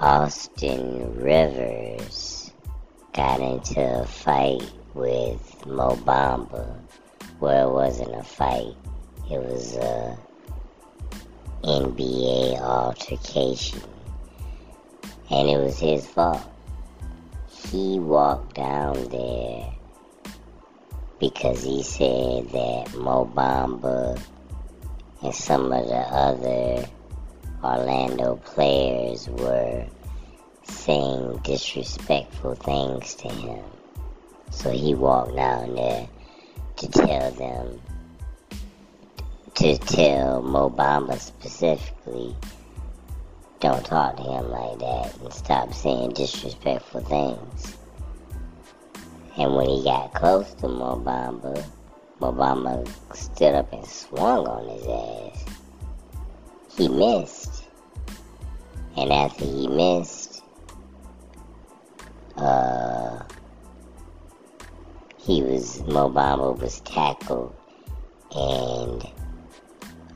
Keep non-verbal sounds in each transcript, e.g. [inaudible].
Austin Rivers got into a fight with Mo Bamba. Well, it wasn't a fight. It was a NBA altercation. And it was his fault. He walked down there because he said that Mo Bamba and some of the other Orlando players were saying disrespectful things to him. So he walked down there to tell them, to tell Mo Bamba specifically, don't talk to him like that and stop saying disrespectful things. And when he got close to Mo Bamba, Obama stood up and swung on his ass. He missed. And after he missed, he was, Mo Bamba was tackled and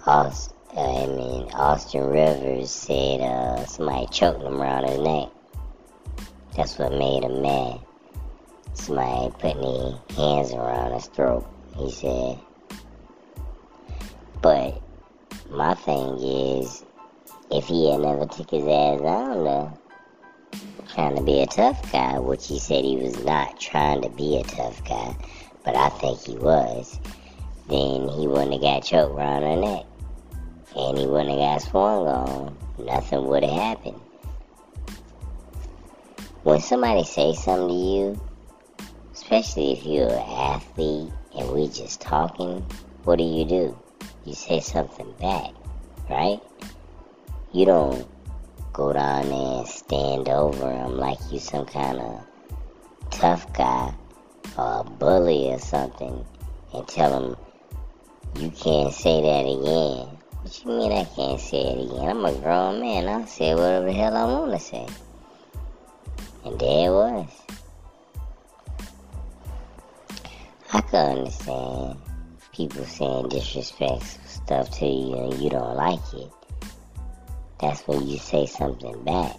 Austin, I mean, Austin Rivers said uh, somebody choked him around his neck. That's what made him mad. Somebody putting their hands around his throat he said. But my thing is, if he had never took his ass down there, trying to be a tough guy, which he said he was not trying to be a tough guy, but I think he was, then he wouldn't have got choked around the neck. And he wouldn't have got swung on. Nothing would have happened. When somebody says something to you, especially if you're an athlete and we just talking, what do you do? You say something back, right? You don't go down there and stand over him like you some kind of tough guy or a bully or something and tell him you can't say that again. What you mean I can't say it again? I'm a grown man. I'll say whatever the hell I want to say. And there it was. I can understand people saying disrespectful stuff to you and you don't like it. That's when you say something back.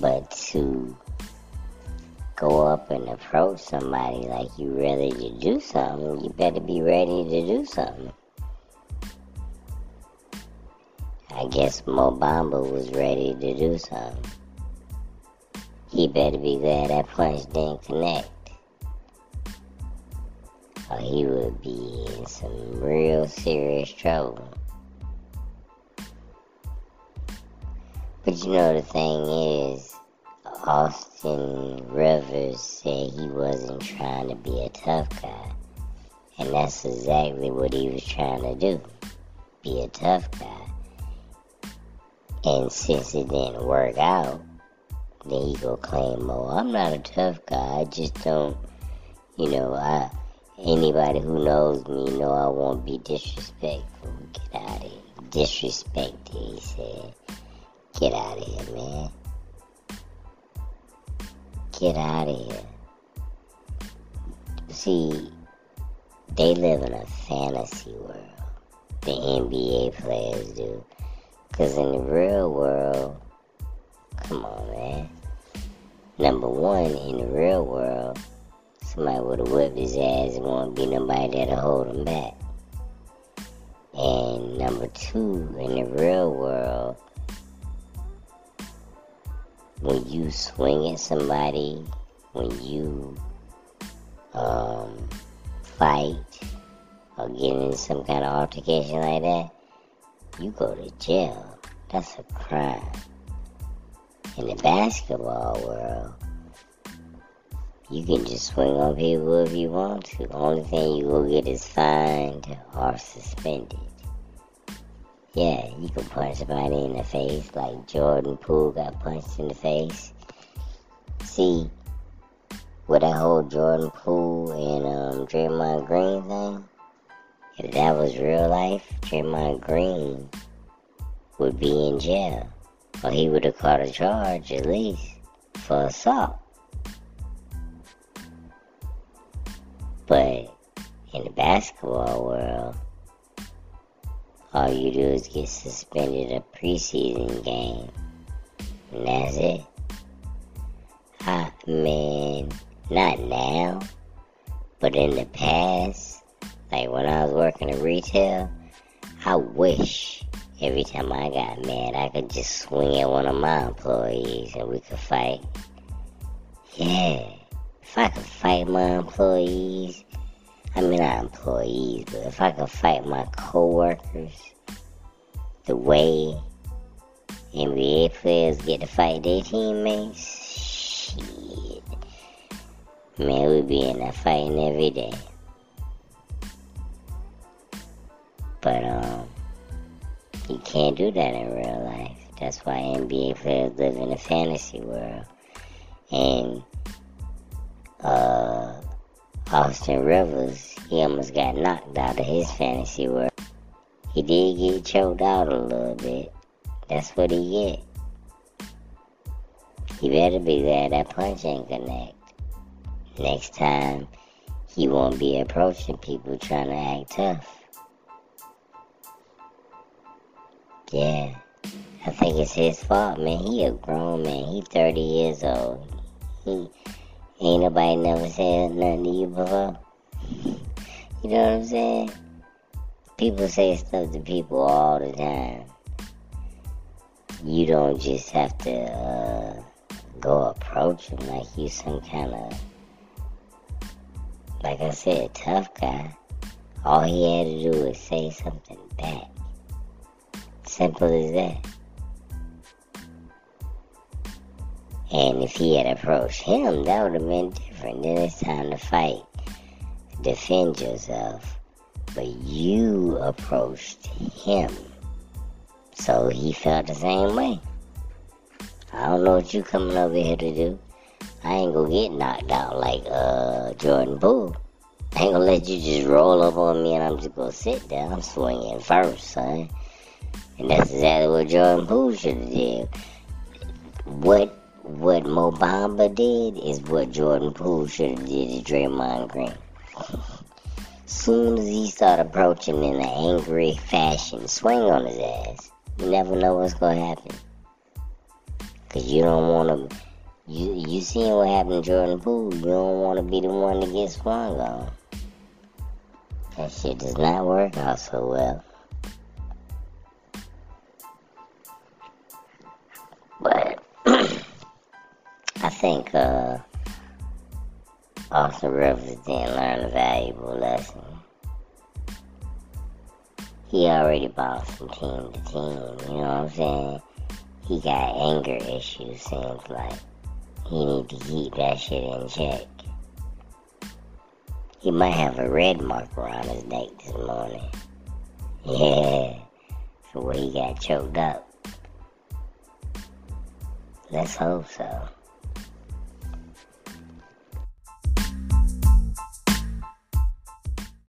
But to go up and approach somebody like you ready to do something, you better be ready to do something. I guess Mo Bamba was ready to do something. He better be glad that punch didn't connect or he would be in some real serious trouble. But you know, the thing is, Austin Rivers said he wasn't trying to be a tough guy. And that's exactly what he was trying to do be a tough guy. And since it didn't work out, then he go claim, oh, I'm not a tough guy. I just don't, you know, I Anybody who knows me know I won't be disrespectful. Get out of here. Disrespected, he said. Get out of here, man. Get out of here. See, they live in a fantasy world. The NBA players do. Because in the real world, come on, man. Number one, in the real world, Somebody would have whipped his ass and won't be nobody that'll hold him back. And number two, in the real world, when you swing at somebody, when you um, fight or get in some kind of altercation like that, you go to jail. That's a crime. In the basketball world, you can just swing on people if you want to. The only thing you will get is fined or suspended. Yeah, you can punch somebody in the face like Jordan Poole got punched in the face. See, with that whole Jordan Poole and um, Draymond Green thing, if that was real life, Draymond Green would be in jail. Or he would have caught a charge at least for assault. But in the basketball world, all you do is get suspended a preseason game And that's it. Ah, I mean, not now, but in the past, like when I was working in retail, I wish every time I got mad I could just swing at one of my employees and we could fight. Yeah, if I could fight my employees, I mean not employees, but if I could fight my coworkers the way NBA players get to fight their teammates, shit. Man, we be in there fighting every day. But um, you can't do that in real life. That's why NBA players live in a fantasy world. And uh, Austin Rivers, he almost got knocked out of his fantasy world. He did get choked out a little bit. That's what he get. He better be glad that punch ain't connect. Next time, he won't be approaching people trying to act tough. Yeah, I think it's his fault, man. He a grown man. He 30 years old. He ain't nobody never said nothing to you before. you know what I'm saying? People say stuff to people all the time. You don't just have to uh, go approach them like you some kind of, like I said, tough guy. All he had to do was say something back. Simple as that. And if he had approached him, that would have been different. Then it's time to fight. Defend yourself. But you approached him. So he felt the same way. I don't know what you coming over here to do. I ain't gonna get knocked out like uh Jordan Poole. I ain't gonna let you just roll up on me and I'm just gonna sit there. I'm swinging first, son. And that's exactly what Jordan Poole should have did. What what Mo Bamba did is what Jordan Poole should have did to Draymond Green. Soon as he start approaching in an angry fashion, swing on his ass. You never know what's gonna happen. Cause you don't wanna you you seen what happened to Jordan Poole. You don't wanna be the one to get swung on. That shit does not work out so well. Think uh, Austin Rivers didn't learn a valuable lesson. He already bounced from team to team, you know what I'm saying? He got anger issues, seems like. He need to keep that shit in check. He might have a red mark around his neck this morning. [laughs] Yeah, for where he got choked up. Let's hope so.